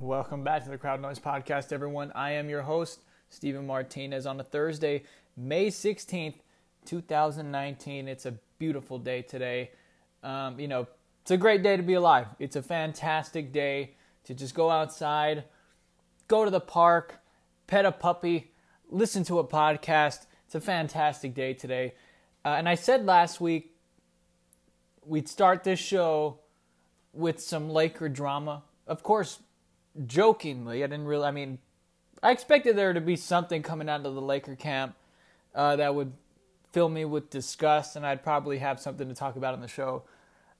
Welcome back to the Crowd Noise Podcast, everyone. I am your host, Stephen Martinez, on a Thursday, May 16th, 2019. It's a beautiful day today. Um, you know, it's a great day to be alive. It's a fantastic day to just go outside, go to the park, pet a puppy, listen to a podcast. It's a fantastic day today. Uh, and I said last week we'd start this show with some Laker drama. Of course, jokingly. I didn't really. I mean, I expected there to be something coming out of the Laker camp uh, that would fill me with disgust, and I'd probably have something to talk about on the show.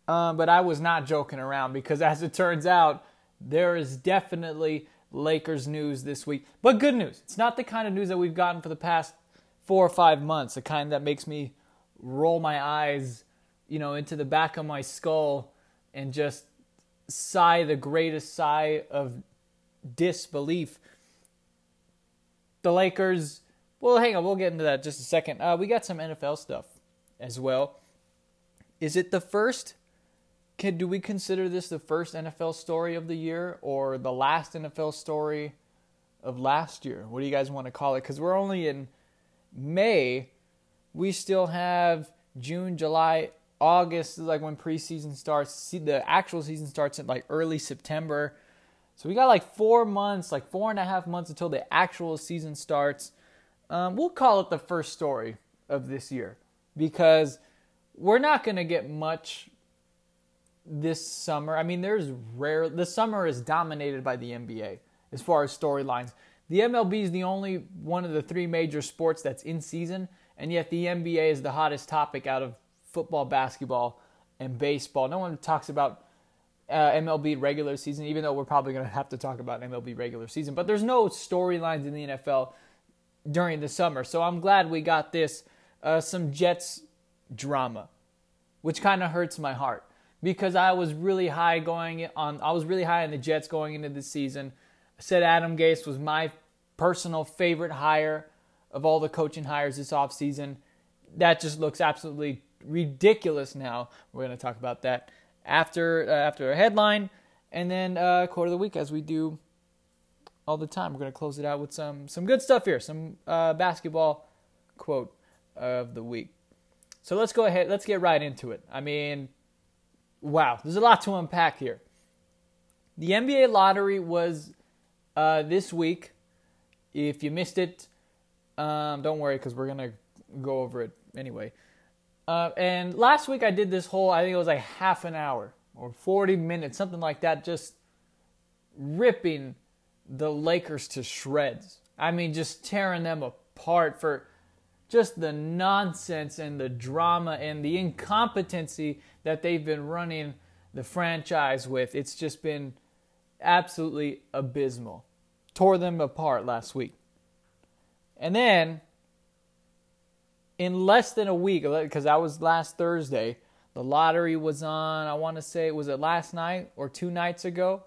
Um, but I was not joking around because, as it turns out, there is definitely Lakers news this week. But good news. It's not the kind of news that we've gotten for the past four or five months. The kind that makes me roll my eyes, you know, into the back of my skull and just sigh the greatest sigh of disbelief. The Lakers, well, hang on, we'll get into that just a second. Uh, we got some NFL stuff as well. Is it the first? Can, do we consider this the first NFL story of the year or the last NFL story of last year? What do you guys want to call it? Because we're only in May. We still have June, July, August is like when preseason starts. See, The actual season starts in like early September. So we got like four months, like four and a half months until the actual season starts. Um, we'll call it the first story of this year because we're not going to get much this summer. I mean, there's rare. The summer is dominated by the NBA as far as storylines. The MLB is the only one of the three major sports that's in season, and yet the NBA is the hottest topic out of football, basketball, and baseball. No one talks about uh, MLB regular season, even though we're probably going to have to talk about MLB regular season. But there's no storylines in the NFL during the summer. So I'm glad we got this uh, some Jets drama, which kind of hurts my heart because I was really high going on. I was really high on the Jets going into the season. I said Adam Gase was my personal favorite hire of all the coaching hires this offseason. That just looks absolutely ridiculous now. We're going to talk about that after uh, after a headline and then uh, quote of the week as we do all the time. We're going to close it out with some some good stuff here, some uh, basketball quote of the week. So let's go ahead. Let's get right into it. I mean, wow, there's a lot to unpack here. The NBA lottery was uh, this week. If you missed it, um, don't worry because we're gonna go over it anyway. Uh, and last week I did this whole, I think it was like half an hour or 40 minutes, something like that, just ripping the Lakers to shreds. I mean, just tearing them apart for just the nonsense and the drama and the incompetency that they've been running the franchise with. It's just been absolutely abysmal. Tore them apart last week. And then in less than a week, because that was last Thursday, the lottery was on, I want to say, was it last night or two nights ago?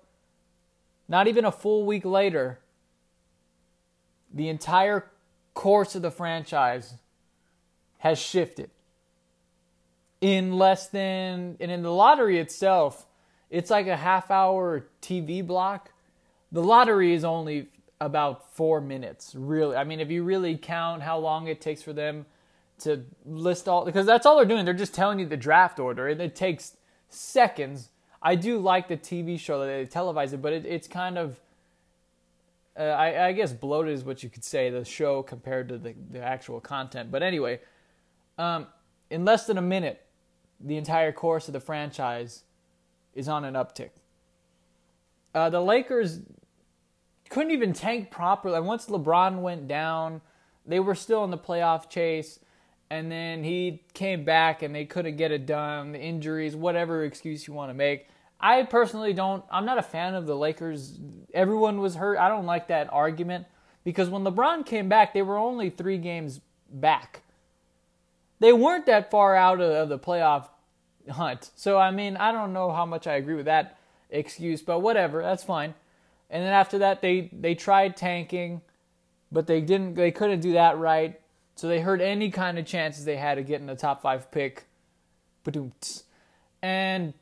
Not even a full week later, the entire course of the franchise has shifted. In less than, and in the lottery itself, it's like a half hour TV block. The lottery is only about four minutes, really. I mean, if you really count how long it takes for them to list all because that's all they're doing. They're just telling you the draft order, and it takes seconds. I do like the TV show that they televise it, but it, it's kind of, uh, I, I, guess, bloated is what you could say. The show compared to the, the actual content. But anyway, um, in less than a minute, the entire course of the franchise is on an uptick. Uh, the Lakers couldn't even tank properly. Once LeBron went down, they were still in the playoff chase and then he came back and they couldn't get it done, the injuries, whatever excuse you want to make. I personally don't I'm not a fan of the Lakers. Everyone was hurt. I don't like that argument because when LeBron came back, they were only 3 games back. They weren't that far out of the playoff hunt. So I mean, I don't know how much I agree with that excuse, but whatever, that's fine. And then after that they they tried tanking, but they didn't they couldn't do that right. So they heard any kind of chances they had of getting a top five pick. And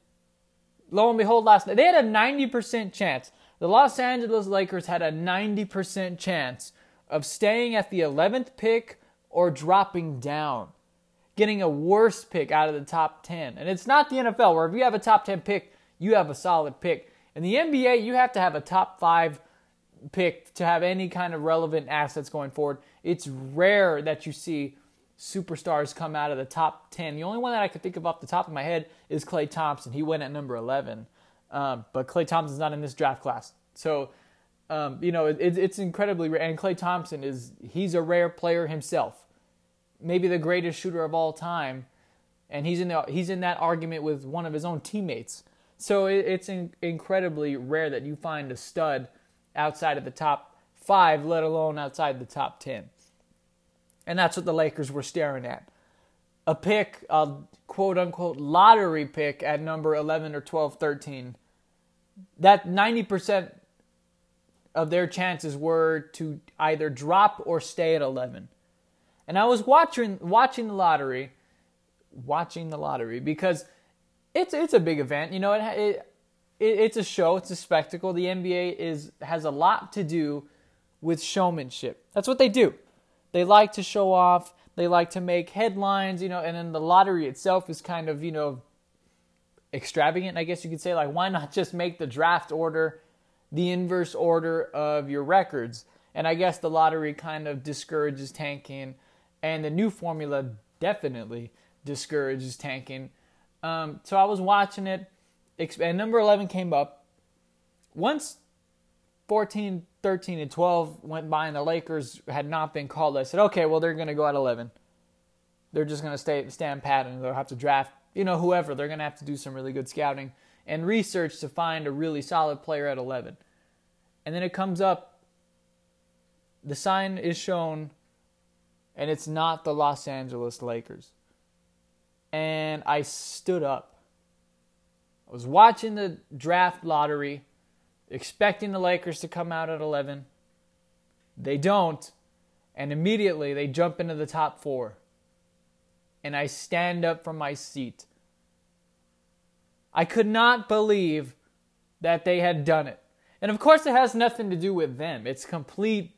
lo and behold, last night, they had a 90% chance. the Los Angeles Lakers had a 90% chance of staying at the 11th pick or dropping down, getting a worse pick out of the top 10. And it's not the NFL, where if you have a top 10 pick, you have a solid pick. In the NBA, you have to have a top five pick to have any kind of relevant assets going forward. It's rare that you see superstars come out of the top 10. The only one that I could think of off the top of my head is Klay Thompson. He went at number 11. Um, but Klay Thompson's not in this draft class. So, um, you know, it, it's incredibly rare. And Klay Thompson is, he's a rare player himself. Maybe the greatest shooter of all time. And he's in, the, he's in that argument with one of his own teammates. So it, it's in, incredibly rare that you find a stud outside of the top five, let alone outside the top 10. And that's what the Lakers were staring at. A pick, a quote unquote lottery pick at number 11 or 12, 13 that 90% of their chances were to either drop or stay at 11. And I was watching watching the lottery, watching the lottery because it's it's a big event. You know, it, it, it it's a show, it's a spectacle. The NBA is has a lot to do with showmanship. That's what they do. They like to show off. They like to make headlines, you know, and then the lottery itself is kind of, you know, extravagant, I guess you could say. Like, why not just make the draft order the inverse order of your records? And I guess the lottery kind of discourages tanking, and the new formula definitely discourages tanking. Um, so I was watching it, and number 11 came up. Once 14, 13, and 12 went by, and the Lakers had not been called, I said, okay, well, they're going to go at 11. They're just going to stay stand pat, and they'll have to draft you know, whoever, they're going to have to do some really good scouting and research to find a really solid player at 11. And then it comes up, the sign is shown, and it's not the Los Angeles Lakers. And I stood up. I was watching the draft lottery, expecting the Lakers to come out at 11. They don't. And immediately they jump into the top four and I stand up from my seat. I could not believe that they had done it. And of course, it has nothing to do with them, it's complete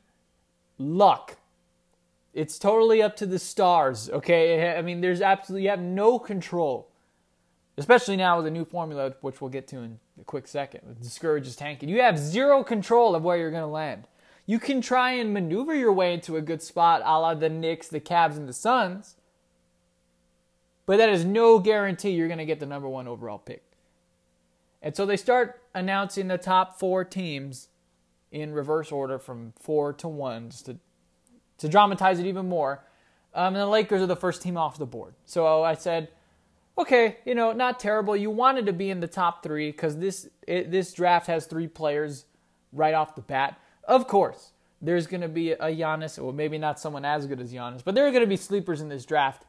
luck. It's totally up to the stars, okay? I mean, there's absolutely, you have no control. Especially now with the new formula, which we'll get to in a quick second, it discourages tanking. You have zero control of where you're going to land. You can try and maneuver your way into a good spot, a la the Knicks, the Cavs, and the Suns. But that is no guarantee you're going to get the number one overall pick. And so they start announcing the top four teams in reverse order from four to one, just to, to dramatize it even more. Um, and the Lakers are the first team off the board. So I said, okay, you know, not terrible. You wanted to be in the top three because this it, this draft has three players right off the bat. Of course, there's going to be a Giannis, or maybe not someone as good as Giannis, but there are going to be sleepers in this draft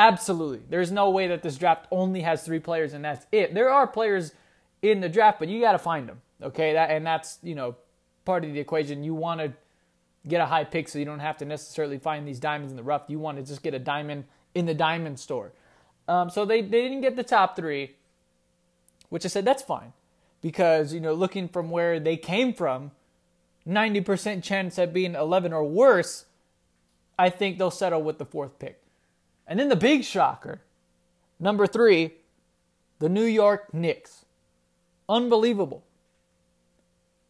Absolutely. There's no way that this draft only has three players and that's it. There are players in the draft, but you got to find them. Okay, that and that's you know part of the equation. You want to get a high pick so you don't have to necessarily find these diamonds in the rough. You want to just get a diamond in the diamond store. Um, so they, they didn't get the top three, which I said that's fine because you know looking from where they came from, 90% chance at being 11 or worse. I think they'll settle with the fourth pick. And then the big shocker, number three, the New York Knicks. Unbelievable.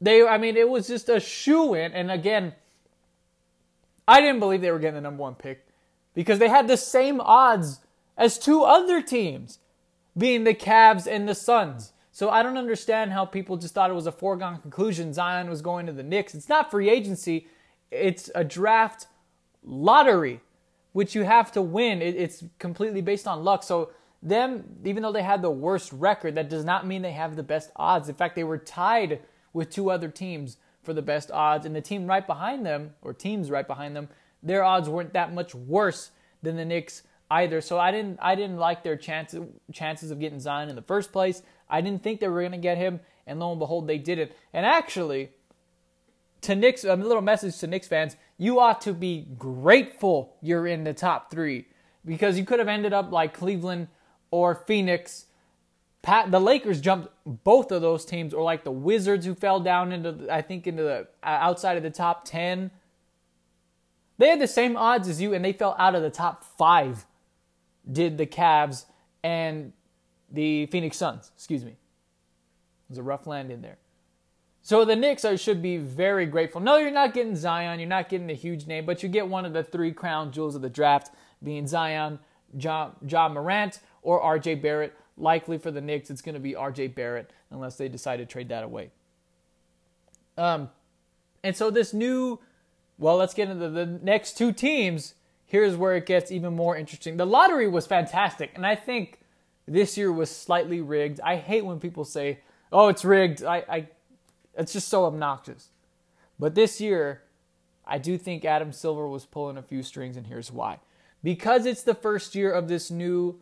They, I mean, it was just a shoe in. And again, I didn't believe they were getting the number one pick because they had the same odds as two other teams, being the Cavs and the Suns. So I don't understand how people just thought it was a foregone conclusion Zion was going to the Knicks. It's not free agency, it's a draft lottery which you have to win. It's completely based on luck. So them, even though they had the worst record, that does not mean they have the best odds. In fact, they were tied with two other teams for the best odds, and the team right behind them, or teams right behind them, their odds weren't that much worse than the Knicks either. So I didn't, I didn't like their chances chances of getting Zion in the first place. I didn't think they were going to get him, and lo and behold, they did it. And actually, to Knicks, a little message to Knicks fans: you ought to be grateful you're in the top three because you could have ended up like Cleveland or Phoenix Pat, the Lakers jumped both of those teams, or like the Wizards who fell down into, I think, into the uh, outside of the top 10. They had the same odds as you, and they fell out of the top five, did the Cavs and the Phoenix Suns. Excuse me. It was a rough land in there. So the Knicks are, should be very grateful. No, you're not getting Zion. You're not getting a huge name, but you get one of the three crown jewels of the draft, being Zion, John, Ja Morant, or RJ Barrett. Likely for the Knicks, it's going to be RJ Barrett unless they decide to trade that away. Um, and so this new, well, let's get into the next two teams. Here's where it gets even more interesting. The lottery was fantastic, and I think this year was slightly rigged. I hate when people say, "Oh, it's rigged." I, I it's just so obnoxious. But this year, I do think Adam Silver was pulling a few strings, and here's why. Because it's the first year of this new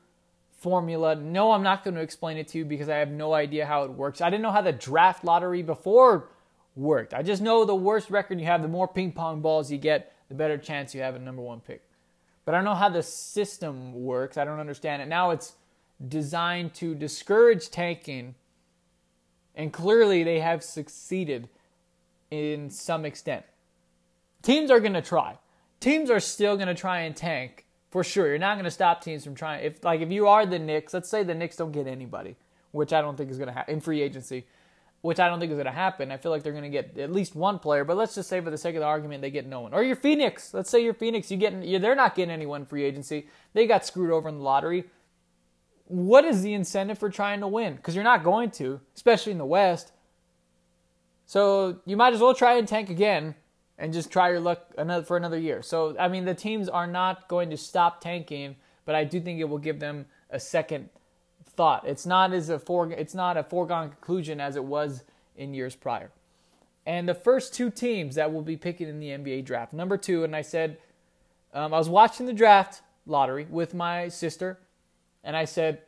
formula. No, I'm not going to explain it to you because I have no idea how it works. I didn't know how the draft lottery before worked. I just know the worse record you have, the more ping pong balls you get, the better chance you have a number one pick. But I don't know how the system works. I don't understand it. Now it's designed to discourage tanking, and clearly they have succeeded in some extent. Teams are going to try. Teams are still going to try and tank for sure. You're not going to stop teams from trying. If like if you are the Knicks, let's say the Knicks don't get anybody, which I don't think is going to happen in free agency, which I don't think is going to happen. I feel like they're going to get at least one player, but let's just say for the sake of the argument, they get no one. Or you're Phoenix. Let's say you're Phoenix. You get you they're not getting anyone free agency. They got screwed over in the lottery. What is the incentive for trying to win? Because you're not going to, especially in the West. So you might as well try and tank again and just try your luck another for another year. So I mean, the teams are not going to stop tanking, but I do think it will give them a second thought. It's not as a for, it's not a foregone conclusion as it was in years prior. And the first two teams that will be picking in the NBA draft, number two, and I said, um, I was watching the draft lottery with my sister, and I said,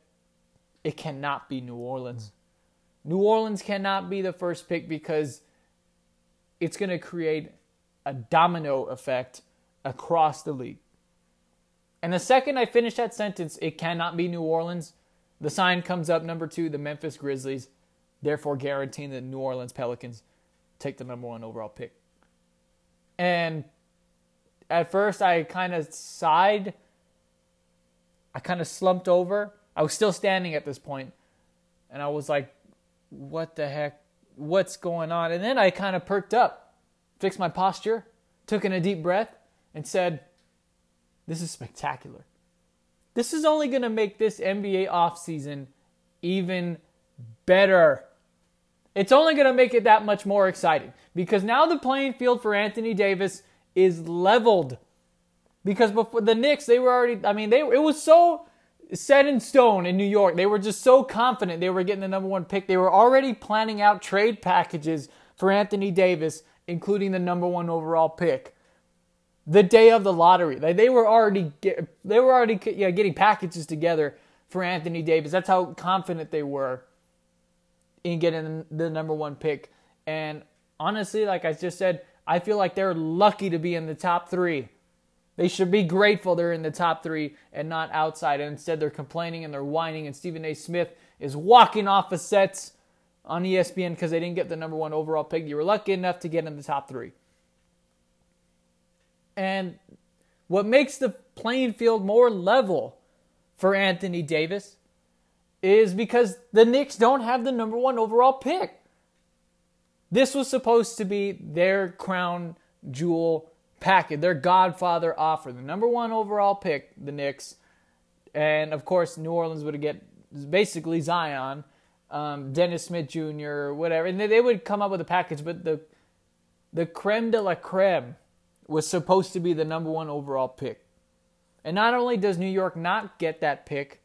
it cannot be New Orleans. New Orleans cannot be the first pick because it's going to create a domino effect across the league. And the second I finish that sentence, it cannot be New Orleans. The sign comes up number two, the Memphis Grizzlies, therefore guaranteeing the New Orleans Pelicans take the number one overall pick. And at first, I kind of sighed. I kind of slumped over. I was still standing at this point, and I was like, what the heck? What's going on? And then I kind of perked up fixed my posture, took in a deep breath, and said, This is spectacular. This is only going to make this NBA offseason even better. It's only going to make it that much more exciting because now the playing field for Anthony Davis is leveled. Because before the Knicks, they were already, I mean, they it was so set in stone in New York. They were just so confident they were getting the number one pick. They were already planning out trade packages for Anthony Davis including the number one overall pick. The day of the lottery, they were already get, they were already yeah, getting packages together for Anthony Davis. That's how confident they were in getting the number one pick. And honestly, like I just said, I feel like they're lucky to be in the top three. They should be grateful they're in the top three and not outside. And instead, they're complaining and they're whining. And Stephen A. Smith is walking off the sets on ESPN because they didn't get the number one overall pick. You were lucky enough to get in the top three. And what makes the playing field more level for Anthony Davis is because the Knicks don't have the number one overall pick. This was supposed to be their crown jewel package, their godfather offer. The number one overall pick, the Knicks. And of course, New Orleans would get basically Zion um, Dennis Smith Jr. whatever, and they, they would come up with a package. But the the creme de la creme was supposed to be the number one overall pick. And not only does New York not get that pick,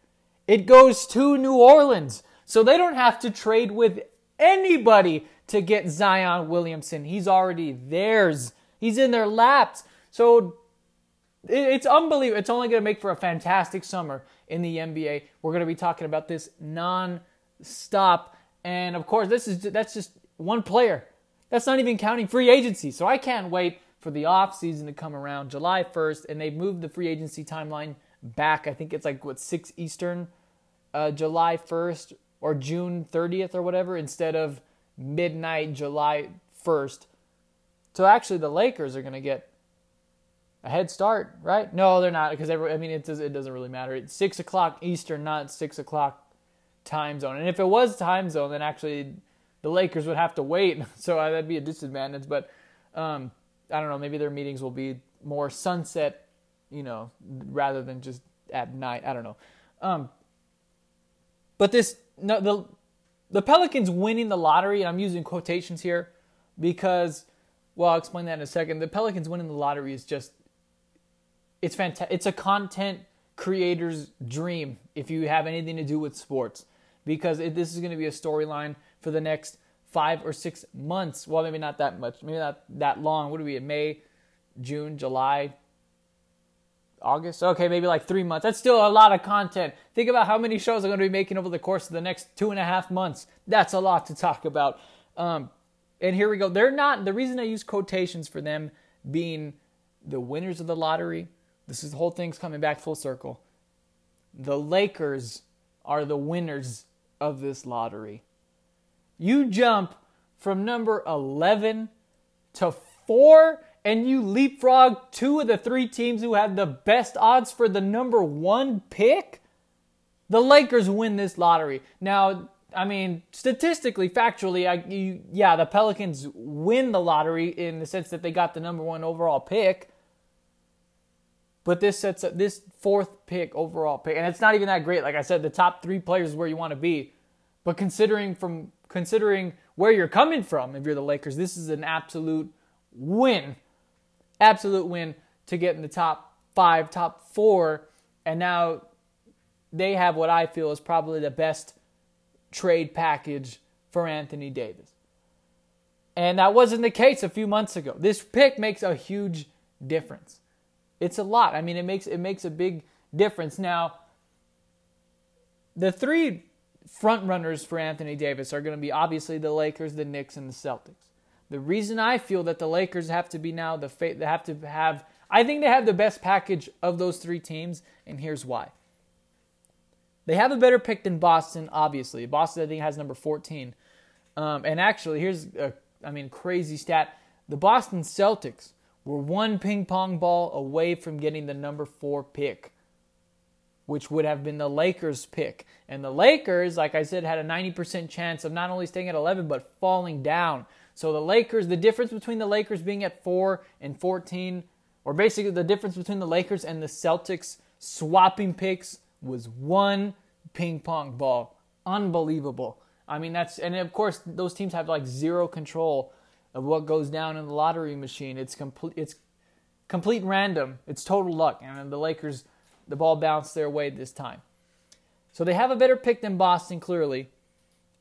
it goes to New Orleans. So they don't have to trade with anybody to get Zion Williamson. He's already theirs. He's in their laps. So it's unbelievable. It's only going to make for a fantastic summer in the NBA. We're going to be talking about this non stop. And of course, this is that's just one player. That's not even counting free agency. So I can't wait for the off season to come around July 1st, and they've moved the free agency timeline back. I think it's like what six Eastern, uh, July 1st, or June 30th or whatever instead of midnight July 1st. So actually, the Lakers are going to get a head start, right? No, they're not because every, I mean it does it doesn't really matter. It's six o'clock Eastern, not six o'clock time zone. And if it was time zone, then actually the Lakers would have to wait, so that'd be a disadvantage. But um, I don't know. Maybe their meetings will be more sunset, you know, rather than just at night. I don't know. Um, but this no the the Pelicans winning the lottery, and I'm using quotations here because well, I'll explain that in a second. The Pelicans winning the lottery is just it's fantastic. It's a content creator's dream if you have anything to do with sports because it, this is going to be a storyline for the next five or six months. Well, maybe not that much, maybe not that long. What are we in May, June, July, August? Okay, maybe like three months. That's still a lot of content. Think about how many shows I'm going to be making over the course of the next two and a half months. That's a lot to talk about. Um, and here we go. They're not, the reason I use quotations for them being the winners of the lottery, this is the whole thing's coming back full circle. The Lakers are the winners of this lottery. You jump from number 11 to 4 and you leapfrog two of the three teams who have the best odds for the number 1 pick. The Lakers win this lottery. Now, I mean, statistically, factually, I, you, yeah, the Pelicans win the lottery in the sense that they got the number one overall pick. But this sets up this fourth pick overall pick, and it's not even that great. Like I said, the top three players is where you want to be. But considering from considering where you're coming from, if you're the Lakers, this is an absolute win, absolute win to get in the top five, top four, and now they have what I feel is probably the best trade package for Anthony Davis. And that wasn't the case a few months ago. This pick makes a huge difference. It's a lot. I mean, it makes it makes a big difference. Now, the three front runners for Anthony Davis are going to be obviously the Lakers, the Knicks, and the Celtics. The reason I feel that the Lakers have to be now the they have to have I think they have the best package of those three teams, and here's why. They have a better pick than Boston, obviously. Boston, I think, has number 14. Um, and actually, here's a, I mean, crazy stat. The Boston Celtics were one ping pong ball away from getting the number four pick, which would have been the Lakers' pick. And the Lakers, like I said, had a 90% chance of not only staying at 11, but falling down. So the Lakers, the difference between the Lakers being at 4 and 14, or basically the difference between the Lakers and the Celtics swapping picks was one ping pong ball. Unbelievable. I mean, that's, and of course, those teams have like zero control of what goes down in the lottery machine. It's complete, it's complete random. It's total luck. And the Lakers, the ball bounced their way this time. So they have a better pick than Boston, clearly.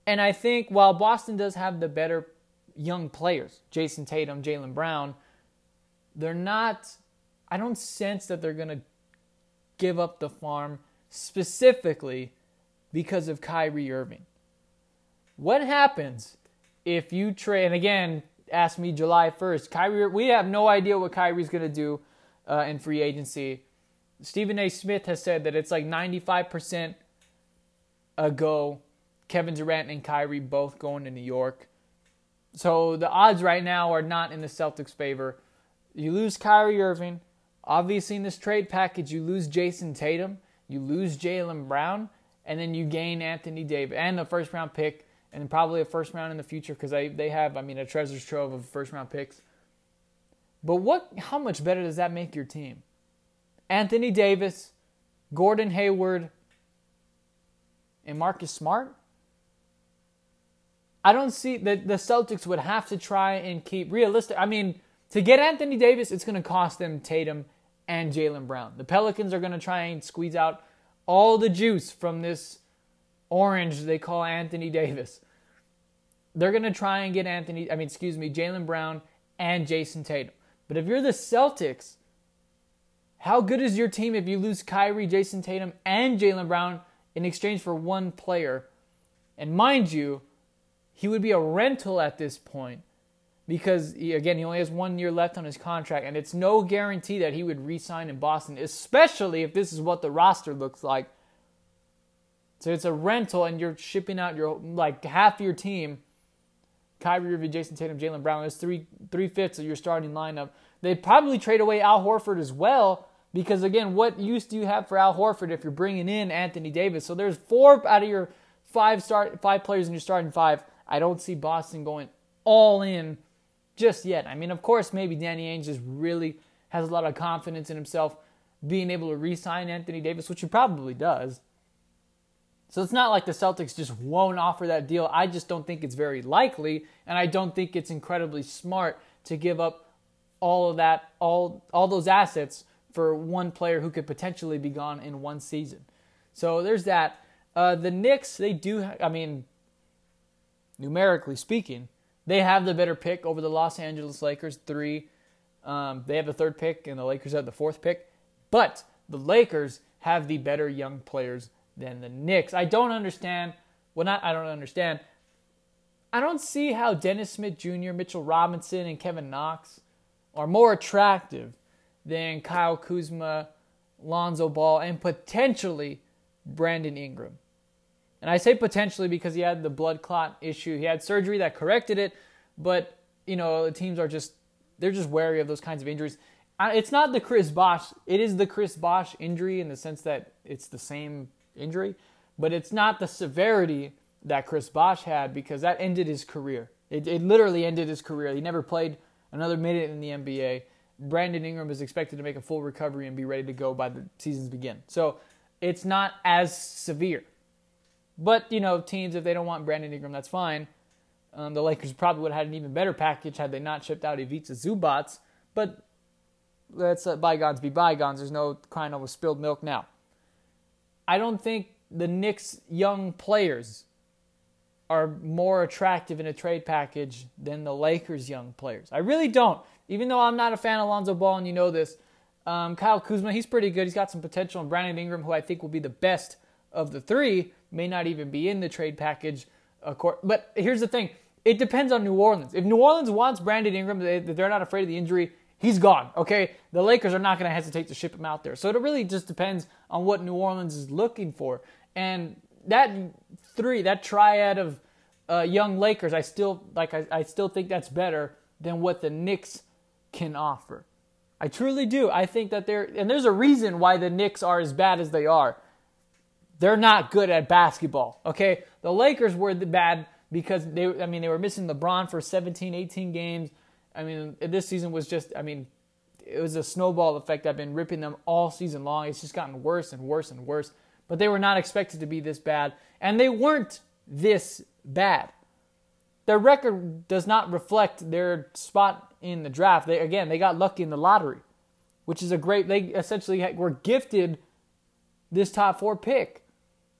And I think while Boston does have the better young players, Jayson Tatum, Jaylen Brown, they're not, I don't sense that they're going to give up the farm specifically because of Kyrie Irving. What happens if you trade, and again, ask me July 1st, Kyrie, we have no idea what Kyrie's going to do uh, in free agency. Stephen A. Smith has said that it's like 95% a go. Kevin Durant and Kyrie both going to New York. So the odds right now are not in the Celtics' favor. You lose Kyrie Irving. Obviously, in this trade package, you lose Jayson Tatum. You lose Jaylen Brown, and then you gain Anthony Davis and a first round pick, and probably a first round in the future because they, they have, I mean, a treasures trove of first round picks. But what? How much better does that make your team? Anthony Davis, Gordon Hayward, and Marcus Smart. I don't see that the Celtics would have to try and keep realistic. I mean, to get Anthony Davis, it's going to cost them Tatum and Jaylen Brown. The Pelicans are going to try and squeeze out all the juice from this orange they call Anthony Davis. They're going to try and get Anthony, I mean, excuse me, Jaylen Brown and Jayson Tatum. But if you're the Celtics, how good is your team if you lose Kyrie, Jayson Tatum, and Jaylen Brown in exchange for one player? And mind you, he would be a rental at this point because he, again he only has one year left on his contract and it's no guarantee that he would re-sign in boston especially if this is what the roster looks like So it's a rental, and you're shipping out your like half your team. Kyrie Irving, Jayson Tatum, Jaylen Brown. That's three three fifths of your starting lineup. They probably trade away Al Horford as well because again, what use do you have for Al Horford if you're bringing in Anthony Davis? So there's four out of your five start five players in your starting five. I don't see Boston going all in just yet. I mean, of course, maybe Danny Ainge just really has a lot of confidence in himself being able to re-sign Anthony Davis, which he probably does. So it's not like the Celtics just won't offer that deal. I just don't think it's very likely, and I don't think it's incredibly smart to give up all of that, all all those assets for one player who could potentially be gone in one season. So there's that. Uh, the Knicks, they do. I mean, numerically speaking, they have the better pick over the Los Angeles Lakers. Three, um, they have the third pick, and the Lakers have the fourth pick. But the Lakers have the better young players than the Knicks. I don't understand. Well, not I don't understand. I don't see how Dennis Smith Jr., Mitchell Robinson, and Kevin Knox are more attractive than Kyle Kuzma, Lonzo Ball, and potentially Brandon Ingram. And I say potentially because he had the blood clot issue. He had surgery that corrected it, but you know, the teams are just they're just wary of those kinds of injuries. It's not the Chris Bosh. It is the Chris Bosh injury in the sense that it's the same injury, but it's not the severity that Chris Bosh had because that ended his career. It, it literally ended his career. He never played another minute in the NBA. Brandon Ingram is expected to make a full recovery and be ready to go by the seasons begin. So it's not as severe. But, you know, teams, if they don't want Brandon Ingram, that's fine. Um, the Lakers probably would have had an even better package had they not shipped out Ivica Zubac. But let's let bygones be bygones. There's no crying over spilled milk now. I don't think the Knicks' young players are more attractive in a trade package than the Lakers' young players. I really don't. Even though I'm not a fan of Lonzo Ball, and you know this, um, Kyle Kuzma, he's pretty good. He's got some potential. And Brandon Ingram, who I think will be the best of the three, may not even be in the trade package. But here's the thing it depends on New Orleans. If New Orleans wants Brandon Ingram, they're not afraid of the injury, he's gone. Okay, the Lakers are not going to hesitate to ship him out there. So it really just depends on what New Orleans is looking for. And that three, that triad of uh, young Lakers, I still like. I, I still think that's better than what the Knicks can offer. I truly do. I think that they're and there's a reason why the Knicks are as bad as they are. They're not good at basketball. Okay, the Lakers were the bad because they. I mean, they were missing LeBron for 17, 18 games. I mean, this season was just, I mean, it was a snowball effect. I've been ripping them all season long. It's just gotten worse and worse and worse. But they were not expected to be this bad. And they weren't this bad. Their record does not reflect their spot in the draft. They, again, they got lucky in the lottery, which is a great, they essentially were gifted this top four pick,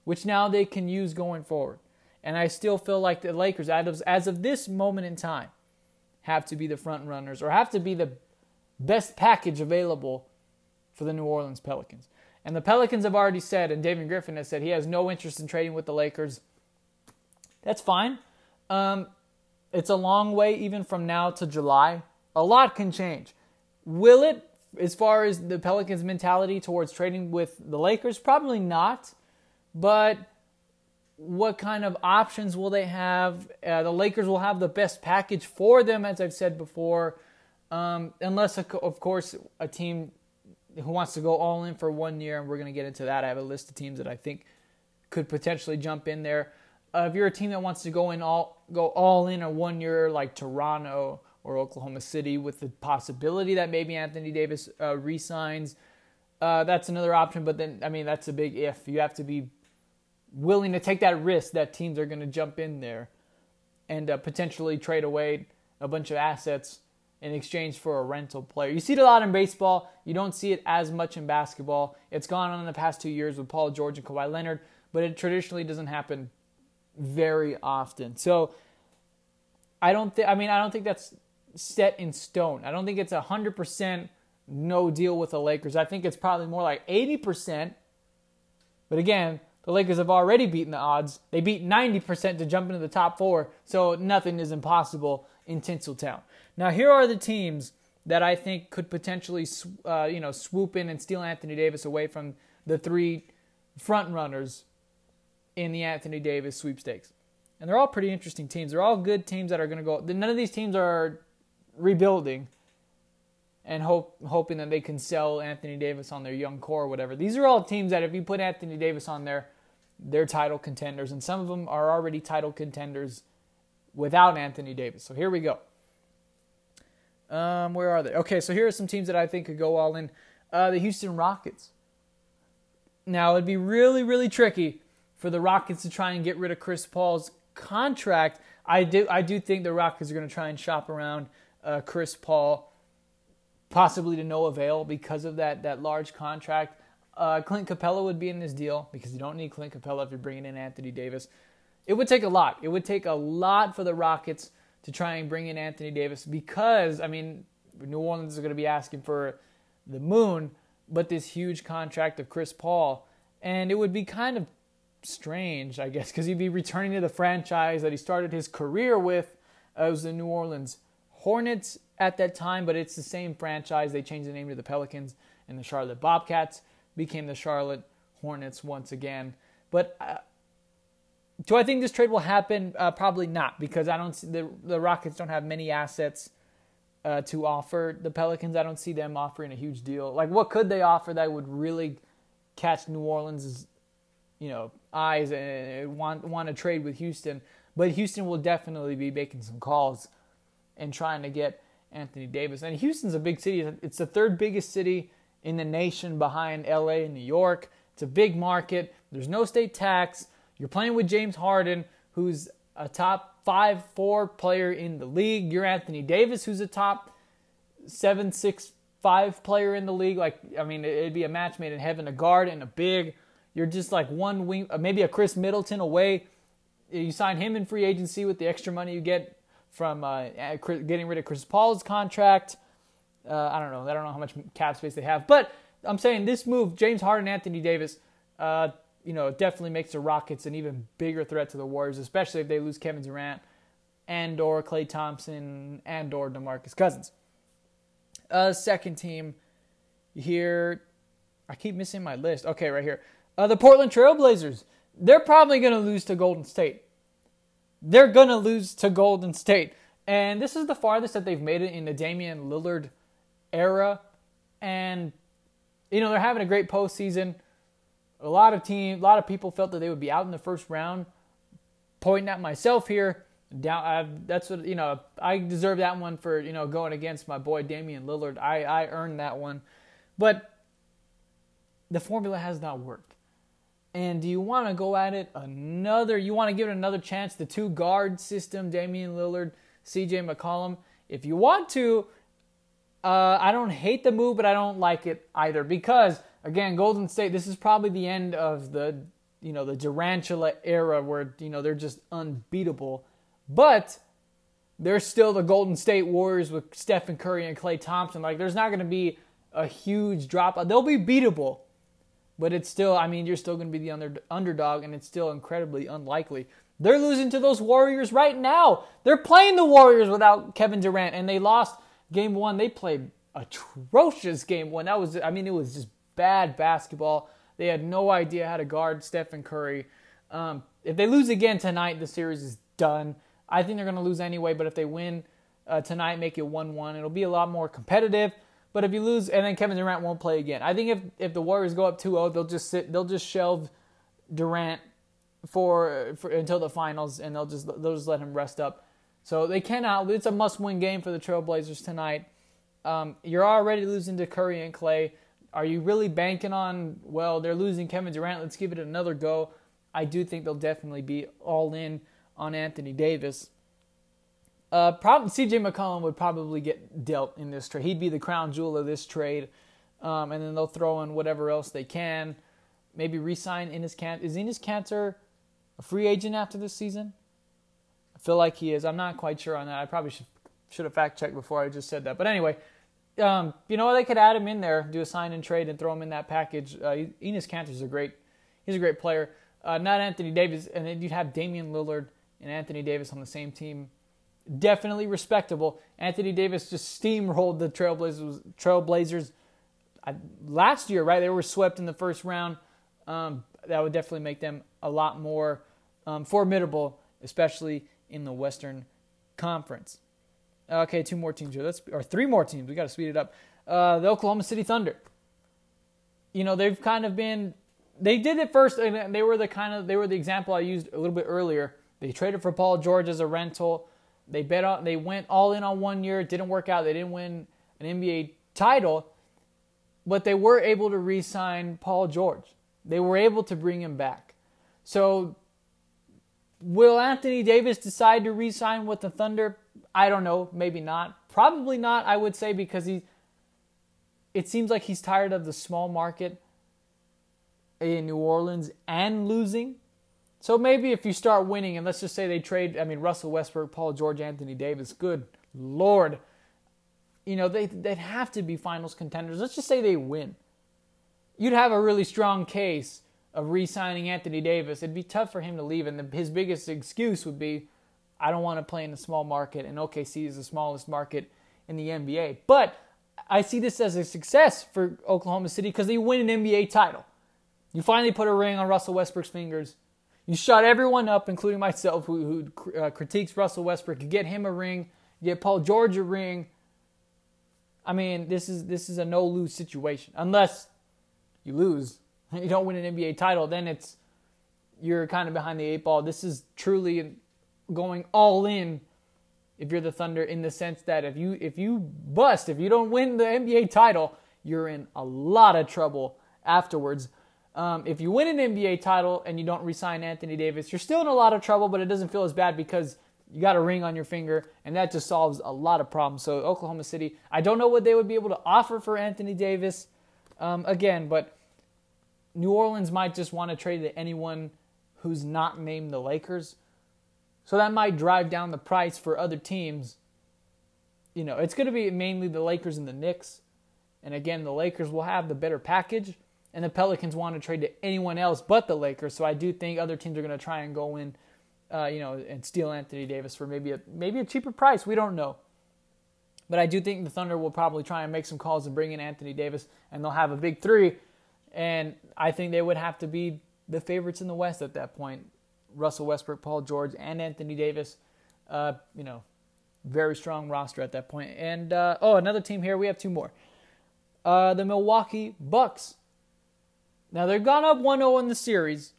which now they can use going forward. And I still feel like the Lakers, as of this moment in time, have to be the front runners or have to be the best package available for the New Orleans Pelicans. And the Pelicans have already said, and David Griffin has said he has no interest in trading with the Lakers. That's fine. Um, it's a long way even from now to July. A lot can change. Will it, as far as the Pelicans' mentality towards trading with the Lakers? Probably not. But what kind of options will they have? Uh, the Lakers will have the best package for them, as I've said before, um, unless, of course, a team who wants to go all in for one year, and we're going to get into that. I have a list of teams that I think could potentially jump in there. Uh, if you're a team that wants to go in all go all in a one year, like Toronto or Oklahoma City, with the possibility that maybe Anthony Davis uh, resigns, uh, that's another option. But then, I mean, that's a big if. You have to be willing to take that risk that teams are going to jump in there and uh, potentially trade away a bunch of assets in exchange for a rental player. You see it a lot in baseball. You don't see it as much in basketball. It's gone on in the past two years with Paul George and Kawhi Leonard, but it traditionally doesn't happen very often. So I don't think. I mean, I don't think that's set in stone. I don't think it's a hundred percent no deal with the Lakers. I think it's probably more like eighty percent. But again, the Lakers have already beaten the odds. They beat 90% to jump into the top four, so nothing is impossible in Tinseltown. Now, here are the teams that I think could potentially, uh, you know, swoop in and steal Anthony Davis away from the three front runners in the Anthony Davis sweepstakes. And they're all pretty interesting teams. They're all good teams that are going to go. None of these teams are rebuilding and hope, hoping that they can sell Anthony Davis on their young core or whatever. These are all teams that if you put Anthony Davis on there, they're title contenders. And some of them are already title contenders without Anthony Davis. So here we go. Um, where are they? Okay, so here are some teams that I think could go all in. Uh, the Houston Rockets. Now, it'd be really, really tricky for the Rockets to try and get rid of Chris Paul's contract. I do, I do think the Rockets are going to try and shop around uh, Chris Paul, possibly to no avail because of that that large contract. Uh, Clint Capela would be in this deal because you don't need Clint Capela if you're bringing in Anthony Davis. It would take a lot. It would take a lot for the Rockets to try and bring in Anthony Davis because, I mean, New Orleans is going to be asking for the moon, but this huge contract of Chris Paul. And it would be kind of strange, I guess, because he'd be returning to the franchise that he started his career with. Uh, it was the New Orleans Hornets at that time, but it's the same franchise. They changed the name to the Pelicans, and the Charlotte Bobcats became the Charlotte Hornets once again. But uh, do I think this trade will happen? Uh, probably not, because I don't see the the Rockets don't have many assets uh, to offer the Pelicans. I don't see them offering a huge deal. Like, what could they offer that would really catch New Orleans' you know eyes and want want to trade with Houston? But Houston will definitely be making some calls and trying to get Anthony Davis. And Houston's a big city. It's the third biggest city in the nation behind LA and New York. It's a big market. There's no state tax. You're playing with James Harden, who's a top five, four player in the league. You're Anthony Davis, who's a top seven, six, five player in the league. Like, I mean, it'd be a match made in heaven, a guard and a big. You're just like one wing, uh, maybe a Khris Middleton away. You sign him in free agency with the extra money you get from uh, getting rid of Chris Paul's contract. Uh, I don't know. I don't know how much cap space they have, but I'm saying this move, James Harden, Anthony Davis, uh, you know, definitely makes the Rockets an even bigger threat to the Warriors, especially if they lose Kevin Durant and or Klay Thompson and or DeMarcus Cousins. Uh, second team here, I keep missing my list. Okay, right here. Uh, the Portland Trailblazers. They're probably going to lose to Golden State. They're going to lose to Golden State. And this is the farthest that they've made it in the Damian Lillard era. And, you know, they're having a great postseason. A lot of team, a lot of people felt that they would be out in the first round. Pointing at myself here, down. I, that's what you know. I deserve that one for you know going against my boy Damian Lillard. I I earned that one, but the formula has not worked. And do you want to go at it another? You want to give it another chance? The two guard system, Damian Lillard, C.J. McCollum. If you want to, uh, I don't hate the move, but I don't like it either because again, Golden State. This is probably the end of the you know the Durantula era where you know they're just unbeatable, but they're still the Golden State Warriors with Stephen Curry and Klay Thompson. Like there's not going to be a huge drop. They'll be beatable, but it's still. I mean, you're still going to be the under, underdog, and it's still incredibly unlikely. They're losing to those Warriors right now. They're playing the Warriors without Kevin Durant, and they lost game one. They played atrocious game one. That was, I mean, it was just bad basketball. They had no idea how to guard Stephen Curry. Um, if they lose again tonight, the series is done. I think they're going to lose anyway, but if they win uh, tonight, make it 1 1, it'll be a lot more competitive. But if you lose, and then Kevin Durant won't play again. I think if, if the Warriors go up 2 0, they'll just sit, they'll just shelve Durant for, for until the finals, and they'll just they'll just let him rest up. So they cannot. It's a must-win game for the Trailblazers tonight. Um, you're already losing to Curry and Klay. Are you really banking on, well, they're losing Kevin Durant, let's give it another go? I do think they'll definitely be all in on Anthony Davis. Uh, probably, CJ McCollum would probably get dealt in this trade. He'd be the crown jewel of this trade. Um, and then they'll throw in whatever else they can. Maybe re-sign Enes Kanter. Is Enes Kanter a free agent after this season? I feel like he is. I'm not quite sure on that. I probably should should have fact checked before I just said that. But anyway, um, you know, they could add him in there, do a sign and trade, and throw him in that package. Uh, Enes Kanter's a great, he's a great player. Uh, not Anthony Davis, and then you'd have Damian Lillard and Anthony Davis on the same team. Definitely respectable. Anthony Davis just steamrolled the Trailblazers. Trailblazers last year, right? They were swept in the first round. Um, that would definitely make them a lot more um, formidable, especially in the Western Conference. Okay, two more teams here. Let's or three more teams. We got to speed it up. Uh, the Oklahoma City Thunder. You know they've kind of been. They did it first, and they were the kind of they were the example I used a little bit earlier. They traded for Paul George as a rental. They bet on. They went all in on one year. It didn't work out. They didn't win an NBA title, but they were able to re-sign Paul George. They were able to bring him back. So, will Anthony Davis decide to re-sign with the Thunder? I don't know. Maybe not. Probably not. I would say because he. It seems like he's tired of the small market in New Orleans and losing. So maybe if you start winning, and let's just say they trade, I mean, Russell Westbrook, Paul George, Anthony Davis, good Lord. You know, they, they'd have to be finals contenders. Let's just say they win. You'd have a really strong case of re signing Anthony Davis. It'd be tough for him to leave, and the, his biggest excuse would be, I don't want to play in a small market, and OKC is the smallest market in the NBA. But I see this as a success for Oklahoma City because they win an NBA title. You finally put a ring on Russell Westbrook's fingers. You shut everyone up, including myself, who, who uh, critiques Russell Westbrook. You get him a ring. You get Paul George a ring. I mean, this is this is a no lose situation. Unless you lose, you don't win an NBA title, then it's you're kind of behind the eight ball. This is truly going all in. If you're the Thunder, in the sense that if you if you bust, if you don't win the NBA title, you're in a lot of trouble afterwards. Um, if you win an NBA title and you don't resign Anthony Davis, you're still in a lot of trouble, but it doesn't feel as bad because you got a ring on your finger, and that just solves a lot of problems. So, Oklahoma City, I don't know what they would be able to offer for Anthony Davis um, again, but New Orleans might just want to trade to anyone who's not named the Lakers. So, that might drive down the price for other teams. You know, it's going to be mainly the Lakers and the Knicks. And again, the Lakers will have the better package and the Pelicans want to trade to anyone else but the Lakers. So I do think other teams are going to try and go in, uh, you know, and steal Anthony Davis for maybe a maybe a cheaper price. We don't know, but I do think the Thunder will probably try and make some calls and bring in Anthony Davis, and they'll have a big three. And I think they would have to be the favorites in the West at that point. Russell Westbrook, Paul George, and Anthony Davis. Uh, you know, very strong roster at that point. And uh, oh, another team here. We have two more. Uh, the Milwaukee Bucks. Now they've gone up 1-0 in the series.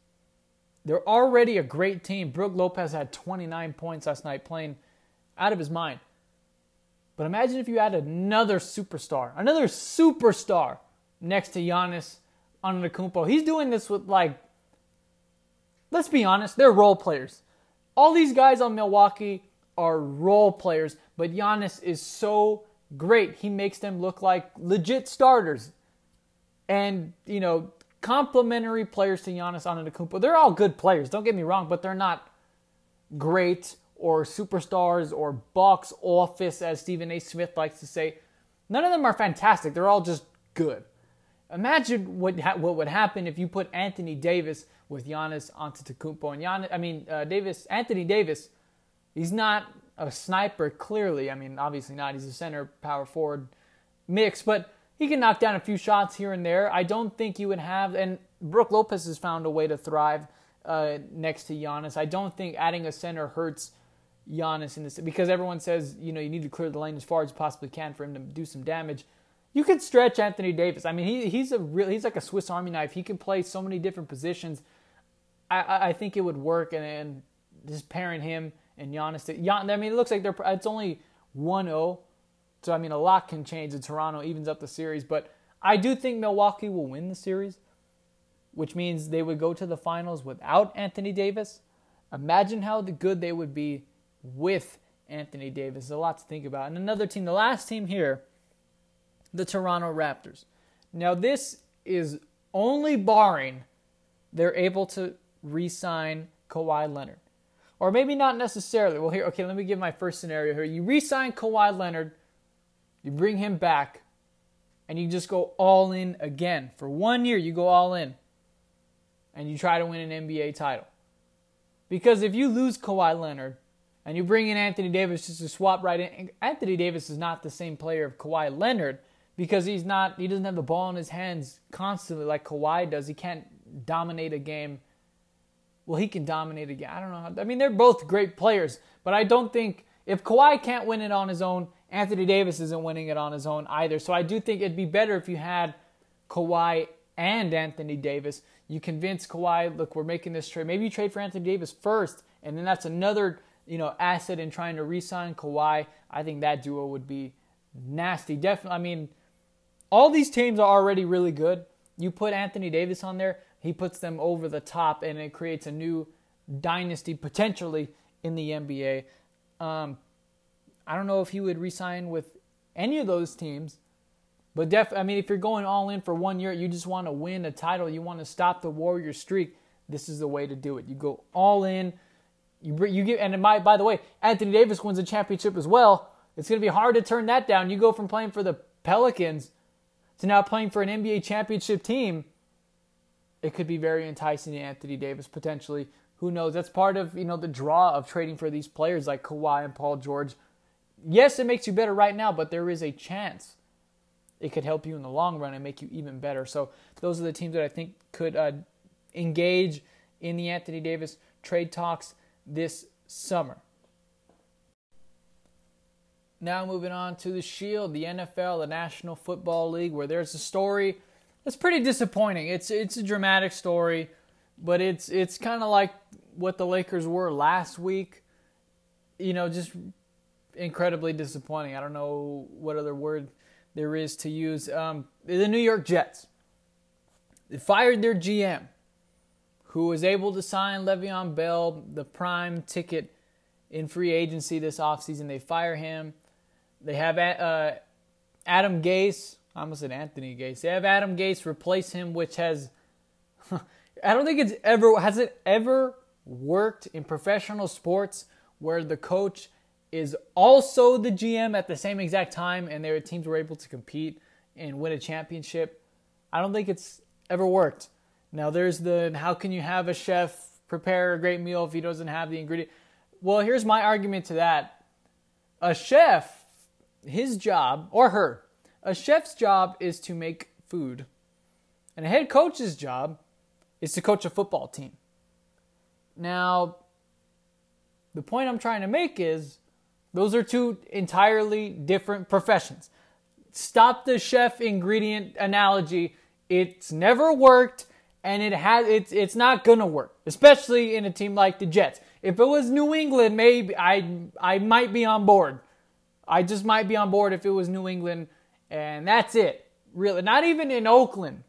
They're already a great team. Brook Lopez had 29 points last night playing out of his mind. But imagine if you had another superstar, another superstar next to Giannis Antetokounmpo. He's doing this with like let's be honest, they're role players. All these guys on Milwaukee are role players, but Giannis is so great. He makes them look like legit starters. And, you know, complementary players to Giannis on Antetokounmpo. They're all good players, don't get me wrong, but they're not great or superstars or box office, as Stephen A. Smith likes to say. None of them are fantastic. They're all just good. Imagine what ha- what would happen if you put Anthony Davis with Giannis Antetokounmpo and Giannis. I mean, uh, Davis, Anthony Davis. He's not a sniper. Clearly, I mean, obviously not. He's a center power forward mix, but he can knock down a few shots here and there. I don't think you would have, and Brook Lopez has found a way to thrive uh, next to Giannis. I don't think adding a center hurts Giannis in this because everyone says you know you need to clear the lane as far as you possibly can for him to do some damage. You could stretch Anthony Davis. I mean, he, he's a real, he's like a Swiss Army knife. He can play so many different positions. I, I think it would work, and, and just pairing him and Giannis. I mean, it looks like they're it's only 1-0 so, I mean, a lot can change if Toronto evens up the series. But I do think Milwaukee will win the series, which means they would go to the finals without Anthony Davis. Imagine how good they would be with Anthony Davis. a lot to think about. And another team, the last team here, the Toronto Raptors. Now, this is only barring they're able to re sign Kawhi Leonard. Or maybe not necessarily. Well, here, okay, let me give my first scenario here. You re sign Kawhi Leonard you bring him back, and you just go all in again. For one year, you go all in, and you try to win an NBA title. Because if you lose Kawhi Leonard and you bring in Anthony Davis just to swap right in, Anthony Davis is not the same player of Kawhi Leonard because he's not he doesn't have the ball in his hands constantly like Kawhi does. He can't dominate a game well, he can dominate again. I don't know. How, I mean, they're both great players, but I don't think if Kawhi can't win it on his own, Anthony Davis isn't winning it on his own either. So I do think it'd be better if you had Kawhi and Anthony Davis. You convince Kawhi, look, we're making this trade. Maybe you trade for Anthony Davis first, and then that's another you know asset in trying to re-sign Kawhi. I think that duo would be nasty. Definitely. I mean, all these teams are already really good. You put Anthony Davis on there, he puts them over the top, and it creates a new dynasty potentially in the NBA. Um, I don't know if he would resign with any of those teams, but def I mean, if you're going all in for one year, you just want to win a title, you want to stop the Warrior streak. This is the way to do it. You go all in. You you get and by by the way, Anthony Davis wins a championship as well. It's going to be hard to turn that down. You go from playing for the Pelicans to now playing for an NBA championship team. It could be very enticing to Anthony Davis potentially. Who knows? That's part of you know the draw of trading for these players like Kawhi and Paul George. Yes, it makes you better right now, but there is a chance it could help you in the long run and make you even better. So those are the teams that I think could uh, engage in the Anthony Davis trade talks this summer. Now moving on to the Shield, the NFL, the National Football League, where there's a story that's pretty disappointing. It's it's a dramatic story, but it's it's kind of like what the Lakers were last week. You know, just incredibly disappointing. I don't know what other word there is to use. Um, the New York Jets they fired their GM, who was able to sign Le'Veon Bell, the prime ticket in free agency this offseason. They fire him. They have uh, Adam Gase. I almost said Anthony Gase. They have Adam Gase replace him, which has I don't think it's ever has it ever worked in professional sports where the coach is also the GM at the same exact time and their teams were able to compete and win a championship. I don't think it's ever worked. Now there's the how can you have a chef prepare a great meal if he doesn't have the ingredient? Well, here's my argument to that. A chef his job, or her, a chef's job is to make food. And a head coach's job is to coach a football team. Now, the point I'm trying to make is those are two entirely different professions. Stop the chef ingredient analogy. It's never worked and it has it's it's not going to work, especially in a team like the Jets. If it was New England, maybe I I might be on board. I just might be on board if it was New England, and that's it. Really, not even in Oakland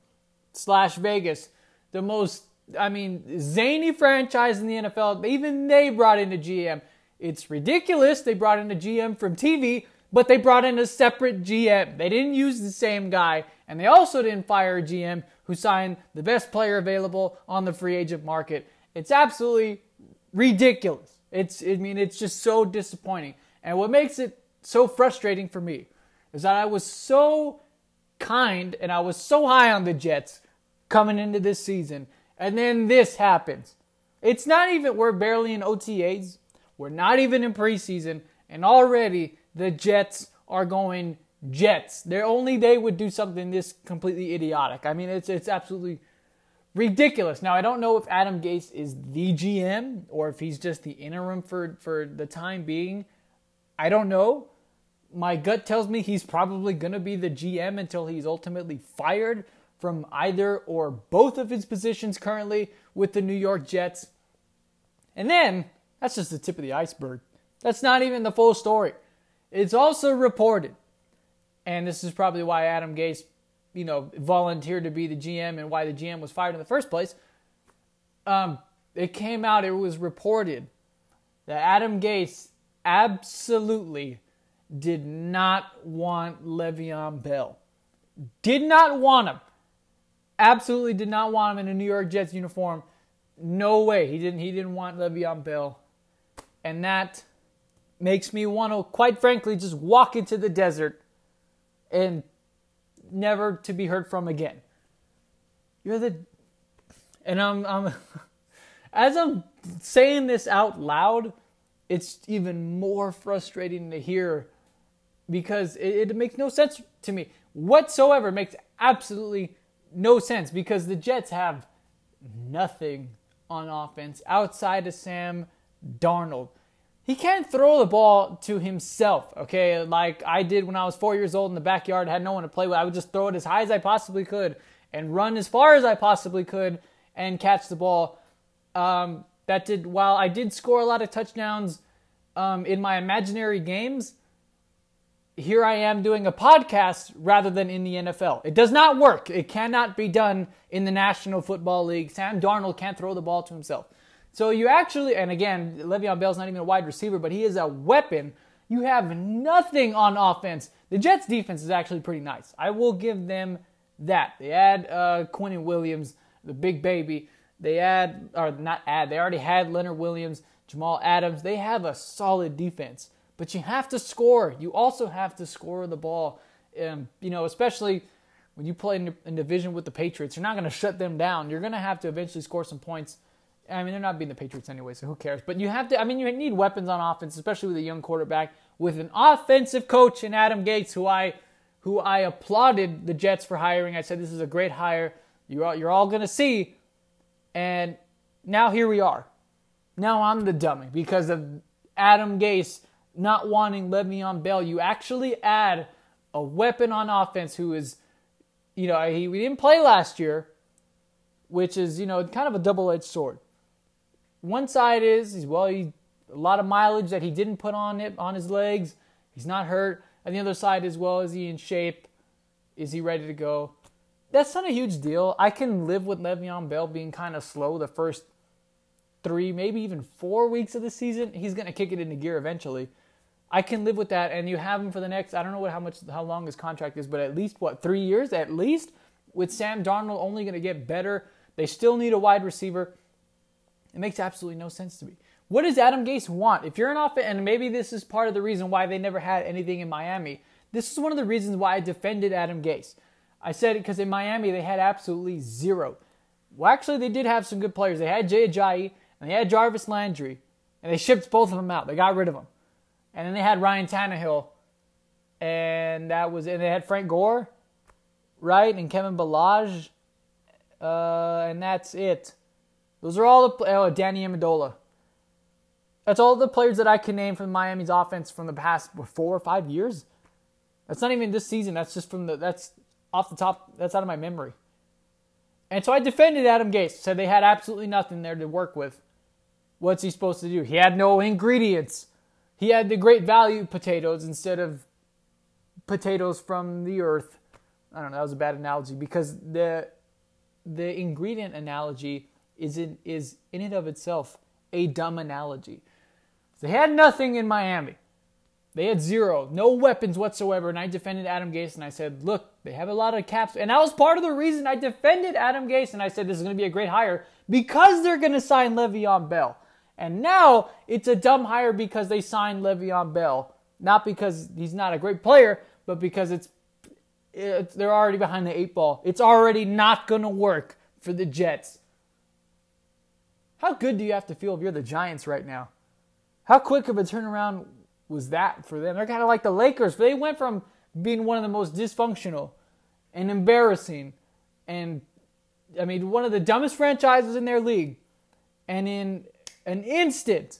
slash Vegas, the most I mean zany franchise in the NFL. Even they brought in a GM. It's ridiculous. They brought in a GM from TV, but they brought in a separate GM. They didn't use the same guy, and they also didn't fire a GM who signed the best player available on the free agent market. It's absolutely ridiculous. It's I mean it's just so disappointing. And what makes it so frustrating for me is that I was so kind and I was so high on the Jets coming into this season, and then this happens. It's not even, we're barely in OTAs, we're not even in preseason, and already the Jets are going Jets. Their only they would do something this completely idiotic. I mean, it's it's absolutely ridiculous. Now I don't know if Adam Gase is the GM or if he's just the interim for for the time being. I don't know my gut tells me he's probably going to be the GM until he's ultimately fired from either or both of his positions currently with the New York Jets. And then, that's just the tip of the iceberg. That's not even the full story. It's also reported, and this is probably why Adam Gase, you know, volunteered to be the GM and why the GM was fired in the first place. Um, it came out, it was reported that Adam Gase absolutely did not want Le'Veon Bell. Did not want him. Absolutely did not want him in a New York Jets uniform. No way. He didn't he didn't want Le'Veon Bell. And that makes me want to quite frankly just walk into the desert and never to be heard from again. You're the and I'm I'm as I'm saying this out loud, it's even more frustrating to hear because it, it makes no sense to me whatsoever. It makes absolutely no sense because the Jets have nothing on offense outside of Sam Darnold. He can't throw the ball to himself, okay? Like I did when I was four years old in the backyard, had no one to play with. I would just throw it as high as I possibly could and run as far as I possibly could and catch the ball. Um, that did, while I did score a lot of touchdowns um, in my imaginary games, here I am doing a podcast rather than in the NFL. It does not work. It cannot be done in the National Football League. Sam Darnold can't throw the ball to himself. So you actually, and again, Le'Veon Bell's not even a wide receiver, but he is a weapon. You have nothing on offense. The Jets' defense is actually pretty nice. I will give them that. They add uh, Quinnen Williams, the big baby. They add, or not add, they already had Leonard Williams, Jamal Adams. They have a solid defense, but you have to score. You also have to score the ball. Um, you know, especially when you play in, in division with the Patriots, you're not going to shut them down. You're going to have to eventually score some points I mean, they're not being the Patriots anyway, so who cares? But you have to, I mean, you need weapons on offense, especially with a young quarterback, with an offensive coach in Adam Gase, who I, who I applauded the Jets for hiring. I said this is a great hire. You're all, you're all going to see. And now here we are. Now I'm the dummy because of Adam Gase not wanting Le'Veon Bell. You actually add a weapon on offense who is, you know, he we didn't play last year, which is you know kind of a double-edged sword one side is well, he a lot of mileage that he didn't put on it on his legs. He's not hurt. And the other side is well, is he in shape? Is he ready to go? That's not a huge deal. I can live with Le'Veon Bell being kind of slow the first three, maybe even four weeks of the season. He's going to kick it into gear eventually. I can live with that, and you have him for the next. I don't know what how much how long his contract is, but at least what three years at least. With Sam Darnold only going to get better. They still need a wide receiver. It makes absolutely no sense to me. What does Adam Gase want? If you're an offense, and maybe this is part of the reason why they never had anything in Miami. This is one of the reasons why I defended Adam Gase. I said it because in Miami they had absolutely zero. Well, actually, they did have some good players. They had Jay Ajayi and they had Jarvis Landry, and they shipped both of them out. They got rid of them, and then they had Ryan Tannehill, and that was, and they had Frank Gore, right, and Kevin Ballage, uh, and that's it. Those are all the oh, Danny Amendola. That's all the players that I can name from Miami's offense from the past four or five years. That's not even this season. That's just from the that's off the top. That's out of my memory. And so I defended Adam Gase. Said they had absolutely nothing there to work with. What's he supposed to do? He had no ingredients. He had the great value potatoes instead of potatoes from the earth. I don't know. That was a bad analogy because the the ingredient analogy is in, is in and of itself a dumb analogy. They had nothing in Miami. They had zero, no weapons whatsoever. And I defended Adam Gase and I said, look, they have a lot of caps. And that was part of the reason I defended Adam Gase and I said this is going to be a great hire because they're going to sign Le'Veon Bell. And now it's a dumb hire because they signed Le'Veon Bell. Not because he's not a great player, but because it's, it's they're already behind the eight ball. It's already not going to work for the Jets. How good do you have to feel if you're the Giants right now? How quick of a turnaround was that for them? They're kind of like the Lakers. They went from being one of the most dysfunctional and embarrassing and I mean one of the dumbest franchises in their league. And in an instant,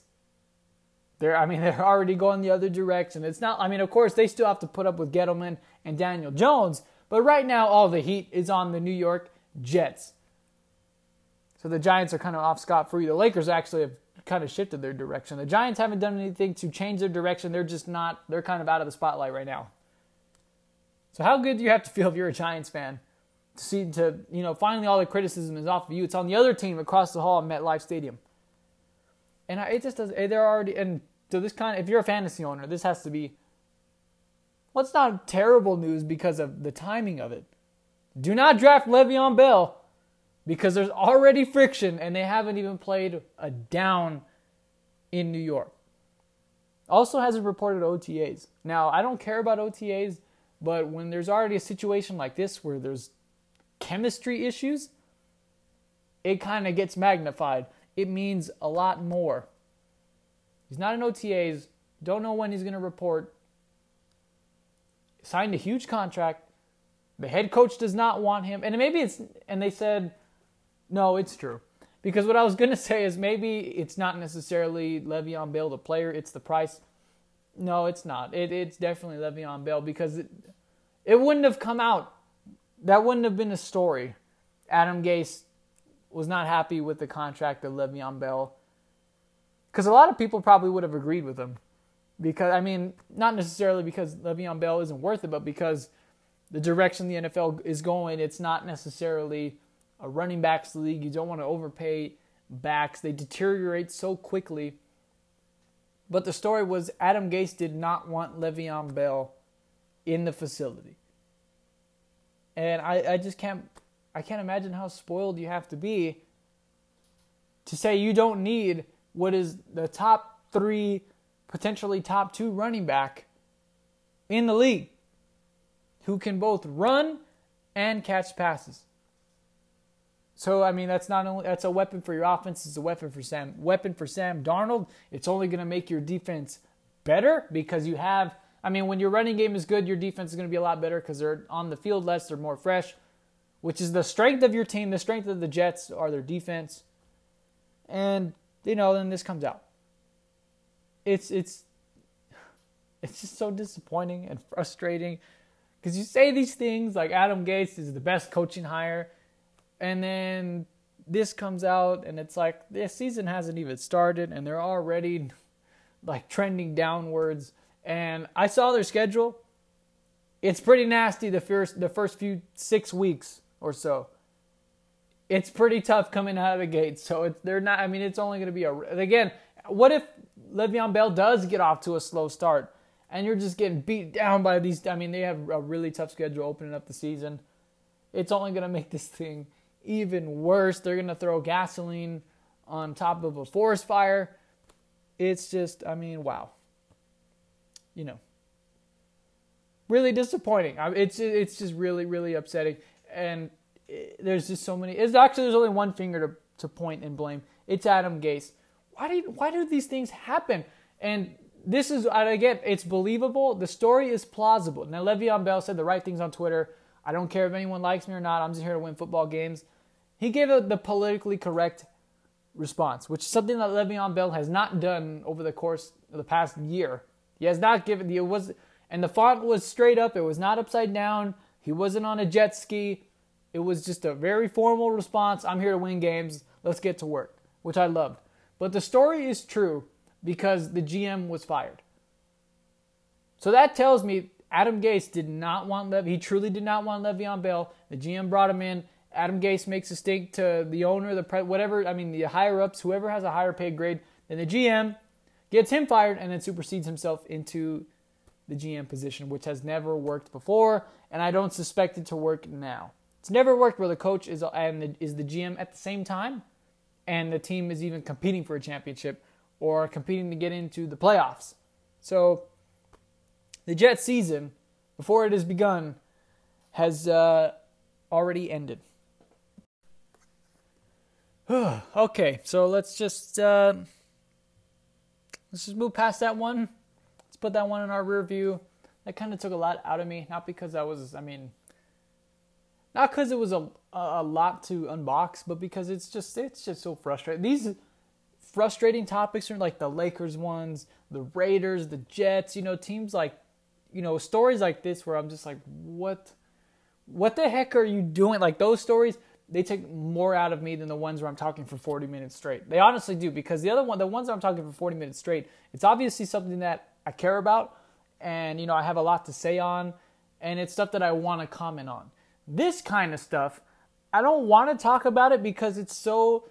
they're I mean they're already going the other direction. It's not I mean of course they still have to put up with Gettleman and Daniel Jones, but right now all the heat is on the New York Jets. So the Giants are kind of off scot free. The Lakers actually have kind of shifted their direction. The Giants haven't done anything to change their direction. They're just not, they're kind of out of the spotlight right now. So how good do you have to feel if you're a Giants fan to see to, you know, finally all the criticism is off of you. It's on the other team across the hall at MetLife Stadium. And it just does, they're already, and so this kind of, if you're a fantasy owner, this has to be, well, it's not terrible news because of the timing of it. Do not draft Le'Veon Bell because there's already friction and they haven't even played a down in New York. Also hasn't reported OTAs. Now, I don't care about OTAs, but when there's already a situation like this where there's chemistry issues, it kind of gets magnified. It means a lot more. He's not in OTAs, don't know when he's going to report. Signed a huge contract. The head coach does not want him. And maybe it's, and they said, no, it's true. Because what I was going to say is maybe it's not necessarily Le'Veon Bell, the player, it's the price. No, it's not. It, it's definitely Le'Veon Bell because it, it wouldn't have come out. That wouldn't have been a story. Adam Gase was not happy with the contract of Le'Veon Bell. Because a lot of people probably would have agreed with him. Because, I mean, not necessarily because Le'Veon Bell isn't worth it, but because the direction the NFL is going, it's not necessarily a running backs league. You don't want to overpay backs, they deteriorate so quickly. But the story was Adam Gase did not want Le'Veon Bell in the facility. And I, I just can't I can't imagine how spoiled you have to be to say you don't need what is the top three, potentially top two running back in the league who can both run and catch passes. So I mean that's not only that's a weapon for your offense, it's a weapon for Sam weapon for Sam Darnold. It's only going to make your defense better because you have I mean when your running game is good, your defense is going to be a lot better because they're on the field less, they're more fresh, which is the strength of your team. The strength of the Jets are their defense. And you know, then this comes out. It's it's it's just so disappointing and frustrating because you say these things like Adam Gase is the best coaching hire, and then this comes out and it's like this season hasn't even started and they're already like trending downwards. And I saw their schedule. It's pretty nasty the first the first few six weeks or so. It's pretty tough coming out of the gate. So it's they're not. I mean, it's only going to be a again. What if Le'Veon Bell does get off to a slow start? and you're just getting beat down by these. I mean, they have a really tough schedule opening up the season. It's only going to make this thing even worse. They're going to throw gasoline on top of a forest fire. It's just, I mean, wow. You know, really disappointing. It's it's just really really upsetting, and eh, there's just so many. It's actually there's only one finger to to point and blame. It's Adam Gase. Why do why do these things happen? And this is I again, it's believable. The story is plausible. Now, Le'Veon Bell said the right things on Twitter. I don't care if anyone likes me or not. I'm just here to win football games. He gave the politically correct response, which is something that Le'Veon Bell has not done over the course of the past year. He has not given the it was, and the font was straight up. It was not upside down. He wasn't on a jet ski. It was just a very formal response. I'm here to win games. Let's get to work, which I loved. But the story is true because the GM was fired. So that tells me Adam Gase did not want Lev. He truly did not want Le'Veon Bell. The GM brought him in. Adam Gase makes a stink to the owner, the pre- whatever. I mean, the higher ups, whoever has a higher paid grade than the GM, gets him fired and then supersedes himself into the GM position, which has never worked before, and I don't suspect it to work now. It's never worked where the coach is and the, is the GM at the same time, and the team is even competing for a championship or competing to get into the playoffs. So the Jet season, before it has begun, has uh, already ended. okay, so let's just uh, let's just move past that one. Let's put that one in our rear view. That kind of took a lot out of me, not because I was, I mean, not because it was a a lot to unbox, but because it's just it's just so frustrating. These frustrating topics are like the Lakers ones, the Raiders, the Jets, you know, teams like, you know, stories like this where I'm just like, what, what the heck are you doing? Like those stories, they take more out of me than the ones where I'm talking for 40 minutes straight. They honestly do because the other one, the ones I'm talking for 40 minutes straight, it's obviously something that I care about and, you know, I have a lot to say on and it's stuff that I want to comment on. This kind of stuff, I don't want to talk about it because it's so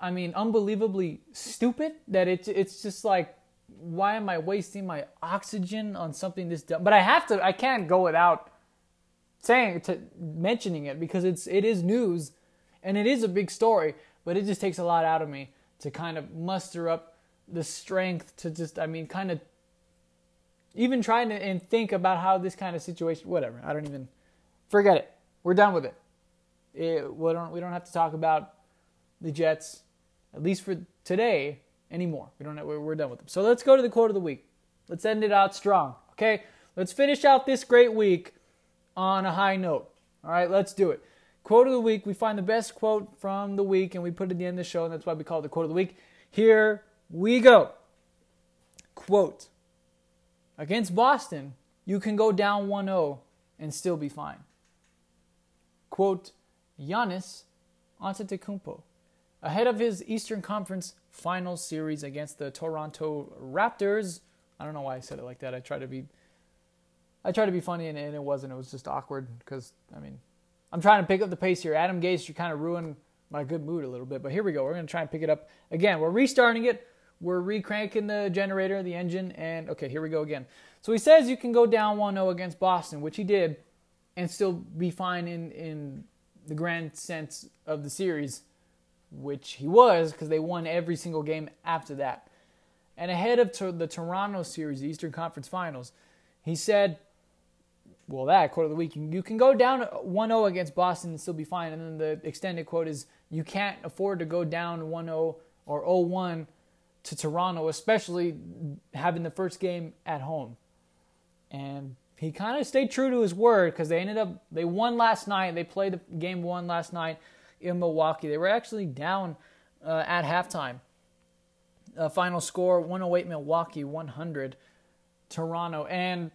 I mean, unbelievably stupid that it's it's just like, why am I wasting my oxygen on something this dumb? But I have to, I can't go without saying to mentioning it because it's it is news, and it is a big story. But it just takes a lot out of me to kind of muster up the strength to just, I mean, kind of even trying to and think about how this kind of situation, whatever. I don't even forget it. We're done with it. it we don't we don't have to talk about the Jets at least for today, anymore. We don't have, we're, done with them. So let's go to the quote of the week. Let's end it out strong. Okay, let's finish out this great week on a high note. All right, let's do it. Quote of the week. We find the best quote from the week and we put it at the end of the show, and that's why we call it the quote of the week. Here we go. Quote Against Boston, you can go down 1 0 and still be fine. Quote Giannis Antetokounmpo. Ahead of his Eastern Conference Finals series against the Toronto Raptors, I don't know why I said it like that. I try to be, I tried to be funny and, and it wasn't. It was just awkward because I mean, I'm trying to pick up the pace here. Adam Gase, you kind of ruined my good mood a little bit, but here we go. We're gonna try and pick it up again. We're restarting it. We're recranking the generator, the engine, and okay, here we go again. So he says you can go down 1-0 against Boston, which he did, and still be fine in in the grand sense of the series, which he was because they won every single game after that. And ahead of the Toronto series, the Eastern Conference Finals, he said, well, that quote of the week, you can go down 1 0 against Boston and still be fine. And then the extended quote is, you can't afford to go down 1 0 or 0 1 to Toronto, especially having the first game at home. And he kind of stayed true to his word because they ended up they won last night. They played the game one last night in Milwaukee. They were actually down uh, at halftime. Uh, final score 108 Milwaukee, 100 Toronto, and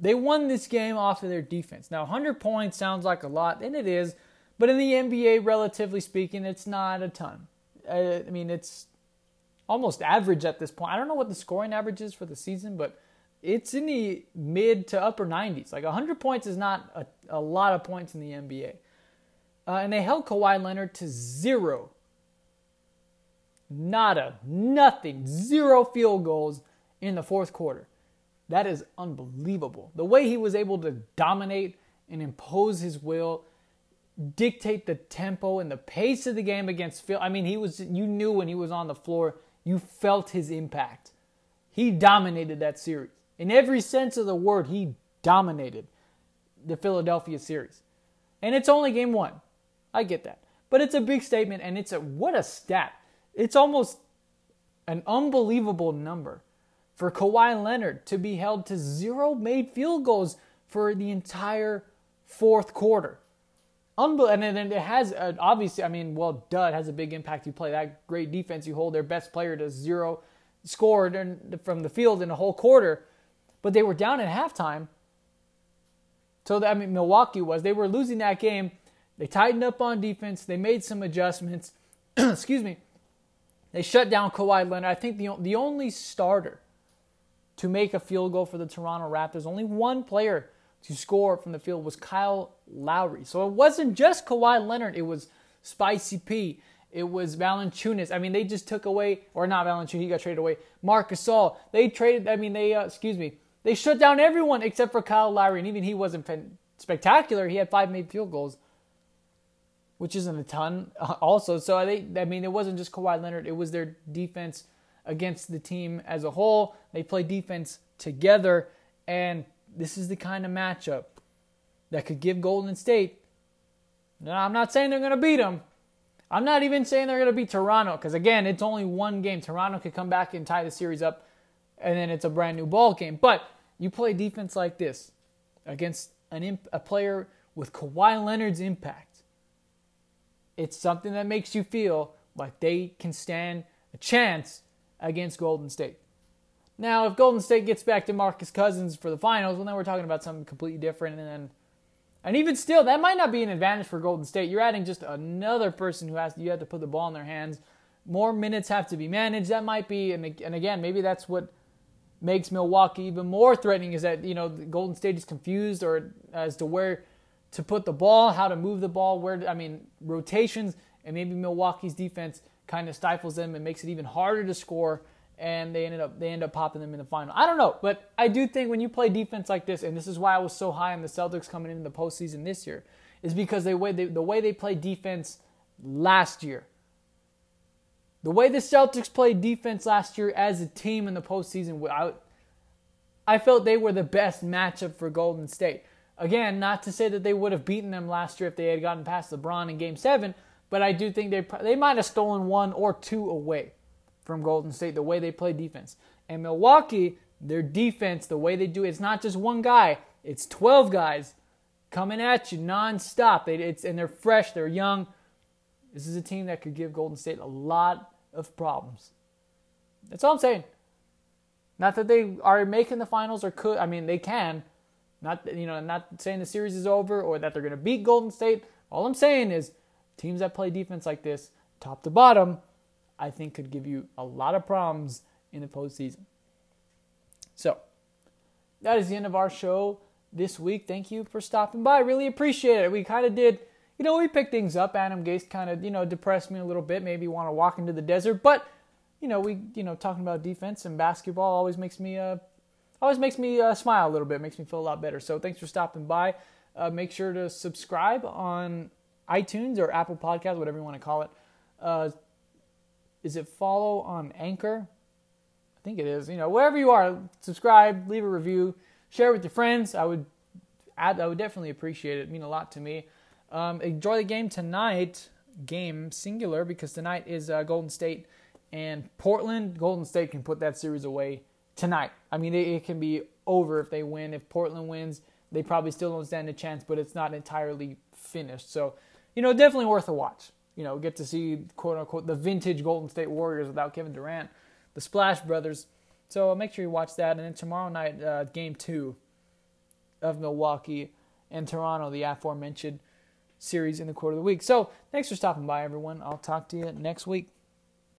they won this game off of their defense. Now 100 points sounds like a lot, and it is, but in the NBA, relatively speaking, it's not a ton. Uh, I mean, it's almost average at this point. I don't know what the scoring average is for the season, but it's in the mid to upper 90s. Like 100 points is not a, a lot of points in the NBA. Uh, and they held Kawhi Leonard to zero. Nada, nothing, zero field goals in the fourth quarter. That is unbelievable. The way he was able to dominate and impose his will, dictate the tempo and the pace of the game against Phil. I mean, he was you knew when he was on the floor, you felt his impact. He dominated that series. In every sense of the word, he dominated the Philadelphia series. And it's only game one. I get that. But it's a big statement and it's a what a stat. It's almost an unbelievable number for Kawhi Leonard to be held to zero made field goals for the entire fourth quarter. Unbelievable. And then it has, uh, obviously, I mean, well, duh, it has a big impact. You play that great defense, you hold their best player to zero scored from the field in a whole quarter but they were down at halftime. So I mean, Milwaukee was. They were losing that game. They tightened up on defense. They made some adjustments. Excuse me. They shut down Kawhi Leonard. I think the the only starter to make a field goal for the Toronto Raptors, only one player to score from the field was Kyle Lowry. So it wasn't just Kawhi Leonard. It was Spicy P. It was Valanciunas. I mean, they just took away, or not Valanciunas. He got traded away. Marc Gasol. They traded. I mean, they. Uh, excuse me. They shut down everyone except for Kyle Lowry, and even he wasn't spectacular. He had five made field goals, which isn't a ton, also. So they, I mean, it wasn't just Kawhi Leonard; it was their defense against the team as a whole. They play defense together, and this is the kind of matchup that could give Golden State. Now, I'm not saying they're going to beat them. I'm not even saying they're going to beat Toronto because again, it's only one game. Toronto could come back and tie the series up and then it's a brand new ball game. But you play defense like this against an imp- a player with Kawhi Leonard's impact. It's something that makes you feel like they can stand a chance against Golden State. Now, if Golden State gets back to Marcus Cousins for the finals, well, then we're talking about something completely different. And then, and even still, that might not be an advantage for Golden State. You're adding just another person who has you have to put the ball in their hands. More minutes have to be managed. That might be, and, and again, maybe that's what makes Milwaukee even more threatening is that you know Golden State is confused or as to where to put the ball, how to move the ball, where I mean rotations, and maybe Milwaukee's defense kind of stifles them and makes it even harder to score. And they ended up they end up popping them in the final. I don't know, but I do think when you play defense like this, and this is why I was so high on the Celtics coming into the postseason this year, is because they they, the way they played defense last year the way the Celtics played defense last year as a team in the postseason, I, I felt they were the best matchup for Golden State. Again, not to say that they would have beaten them last year if they had gotten past LeBron in Game 7, but I do think they, they might have stolen one or two away from Golden State, the way they play defense. And Milwaukee, their defense, the way they do it, it's not just one guy, it's 12 guys coming at you nonstop. They, it's and they're fresh, they're young. This is a team that could give Golden State a lot of problems. That's all I'm saying. Not that they are making the finals or could. I mean, they can. Not you know, not saying the series is over or that they're going to beat Golden State. All I'm saying is teams that play defense like this, top to bottom, I think could give you a lot of problems in the postseason. So that is the end of our show this week. Thank you for stopping by. Really appreciate it. We kind of did, you know, we picked things up. Adam Gase kind of, you know, depressed me a little bit. Maybe want to walk into the desert, but you know, we, you know, talking about defense and basketball always makes me, uh, always makes me uh, smile a little bit. Makes me feel a lot better. So thanks for stopping by. Uh, make sure to subscribe on iTunes or Apple Podcast, whatever you want to call it. Uh, is it follow on Anchor? I think it is. You know, wherever you are, subscribe, leave a review, share with your friends. I would, I would definitely appreciate it. It'd mean a lot to me. Um, enjoy the game tonight. Game singular because tonight is uh, Golden State and Portland. Golden State can put that series away tonight. I mean, it, it can be over if they win. If Portland wins, they probably still don't stand a chance, but it's not entirely finished. So, you know, definitely worth a watch. You know, get to see quote unquote the vintage Golden State Warriors without Kevin Durant, the Splash Brothers. So make sure you watch that. And then tomorrow night, uh, game two of Milwaukee and Toronto, the aforementioned series in the quarter of the week. So thanks for stopping by, everyone. I'll talk to you next week.